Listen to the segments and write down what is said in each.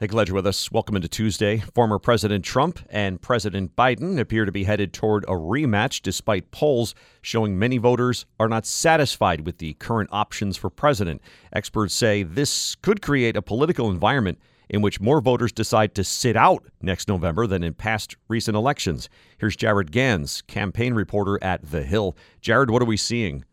Hey, glad you're with us. Welcome into Tuesday. Former President Trump and President Biden appear to be headed toward a rematch despite polls showing many voters are not satisfied with the current options for president. Experts say this could create a political environment in which more voters decide to sit out next November than in past recent elections. Here's Jared Gans, campaign reporter at The Hill. Jared, what are we seeing?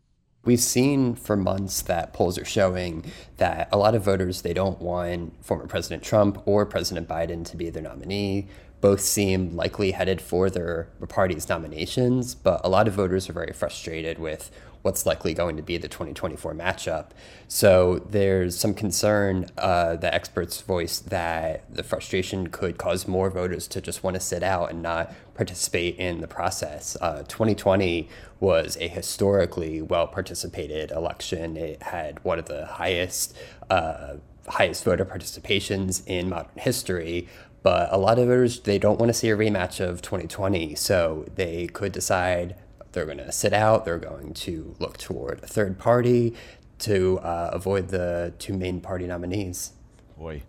We've seen for months that polls are showing that a lot of voters they don't want former President Trump or President Biden to be their nominee. Both seem likely headed for their party's nominations, but a lot of voters are very frustrated with what's likely going to be the 2024 matchup. So there's some concern uh, that experts voice that the frustration could cause more voters to just want to sit out and not participate in the process. Uh, 2020 was a historically well participated election. It had one of the highest. Uh, highest voter participations in modern history but a lot of voters they don't want to see a rematch of 2020 so they could decide they're going to sit out. They're going to look toward a third party to uh, avoid the two main party nominees. Boy.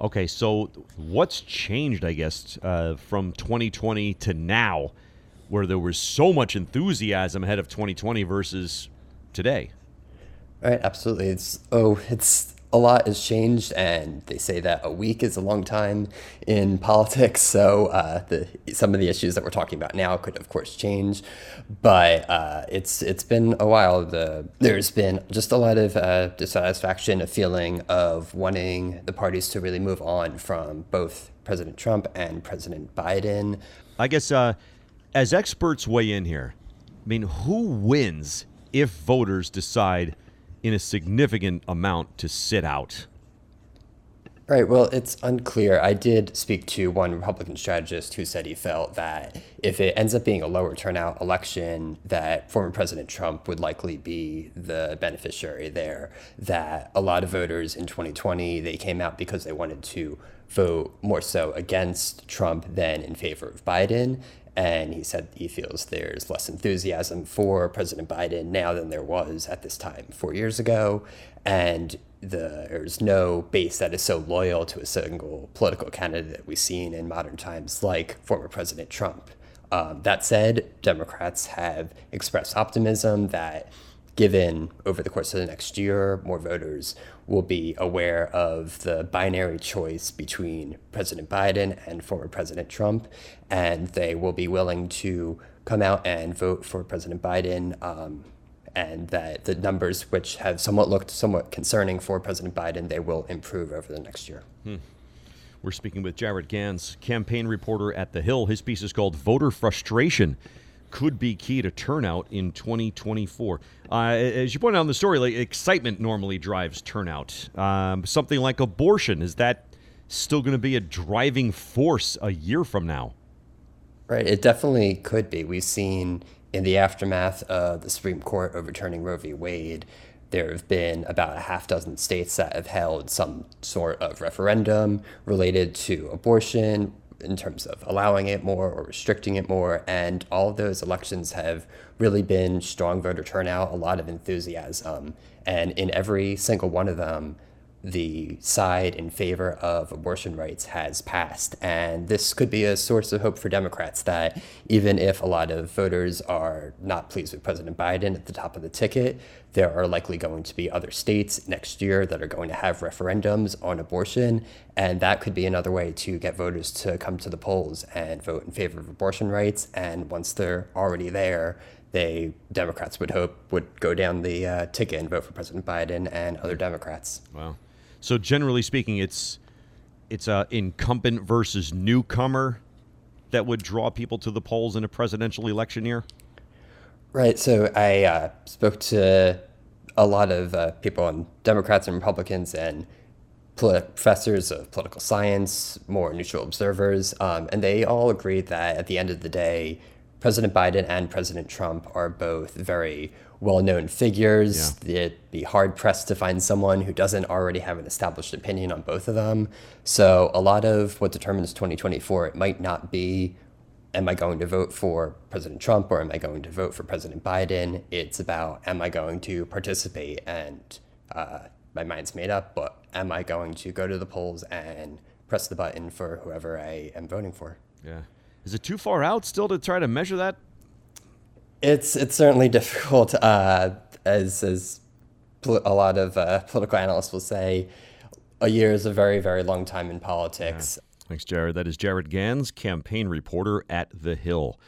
Okay, so what's changed, I guess, uh, from 2020 to now, where there was so much enthusiasm ahead of 2020 versus today? Right, absolutely. It's oh, it's a lot has changed, and they say that a week is a long time in politics. So uh, the some of the issues that we're talking about now could, of course, change. But uh, it's it's been a while. The there's been just a lot of uh, dissatisfaction, a feeling of wanting the parties to really move on from both President Trump and President Biden. I guess uh, as experts weigh in here, I mean, who wins if voters decide? In a significant amount to sit out. Right. Well, it's unclear. I did speak to one Republican strategist who said he felt that if it ends up being a lower turnout election, that former President Trump would likely be the beneficiary there. That a lot of voters in 2020 they came out because they wanted to vote more so against Trump than in favor of Biden, and he said he feels there's less enthusiasm for President Biden now than there was at this time four years ago. And the, there's no base that is so loyal to a single political candidate that we've seen in modern times, like former President Trump. Um, that said, Democrats have expressed optimism that given over the course of the next year, more voters will be aware of the binary choice between President Biden and former President Trump, and they will be willing to come out and vote for President Biden. Um, and that the numbers, which have somewhat looked somewhat concerning for President Biden, they will improve over the next year. Hmm. We're speaking with Jared Gans, campaign reporter at The Hill. His piece is called Voter Frustration could be key to turnout in 2024. Uh, as you point out in the story, like excitement normally drives turnout. Um, something like abortion is that still going to be a driving force a year from now? Right, it definitely could be. We've seen in the aftermath of the Supreme Court overturning Roe v. Wade, there have been about a half dozen states that have held some sort of referendum related to abortion, in terms of allowing it more or restricting it more. And all of those elections have really been strong voter turnout, a lot of enthusiasm. And in every single one of them, the side in favor of abortion rights has passed. And this could be a source of hope for Democrats that even if a lot of voters are not pleased with President Biden at the top of the ticket, there are likely going to be other states next year that are going to have referendums on abortion. And that could be another way to get voters to come to the polls and vote in favor of abortion rights. And once they're already there, they Democrats would hope would go down the uh, ticket and vote for President Biden and other Democrats. Wow. So generally speaking, it's it's a incumbent versus newcomer that would draw people to the polls in a presidential election year. Right. So I uh, spoke to a lot of uh, people on Democrats and Republicans and professors of political science, more neutral observers, um, and they all agreed that at the end of the day, President Biden and President Trump are both very well known figures. Yeah. It'd be hard pressed to find someone who doesn't already have an established opinion on both of them. So, a lot of what determines 2024, it might not be am I going to vote for President Trump or am I going to vote for President Biden? It's about am I going to participate and uh, my mind's made up, but am I going to go to the polls and press the button for whoever I am voting for. Yeah. Is it too far out still to try to measure that? It's it's certainly difficult, uh, as as a lot of uh, political analysts will say. A year is a very very long time in politics. Yeah. Thanks, Jared. That is Jared Gans, campaign reporter at The Hill.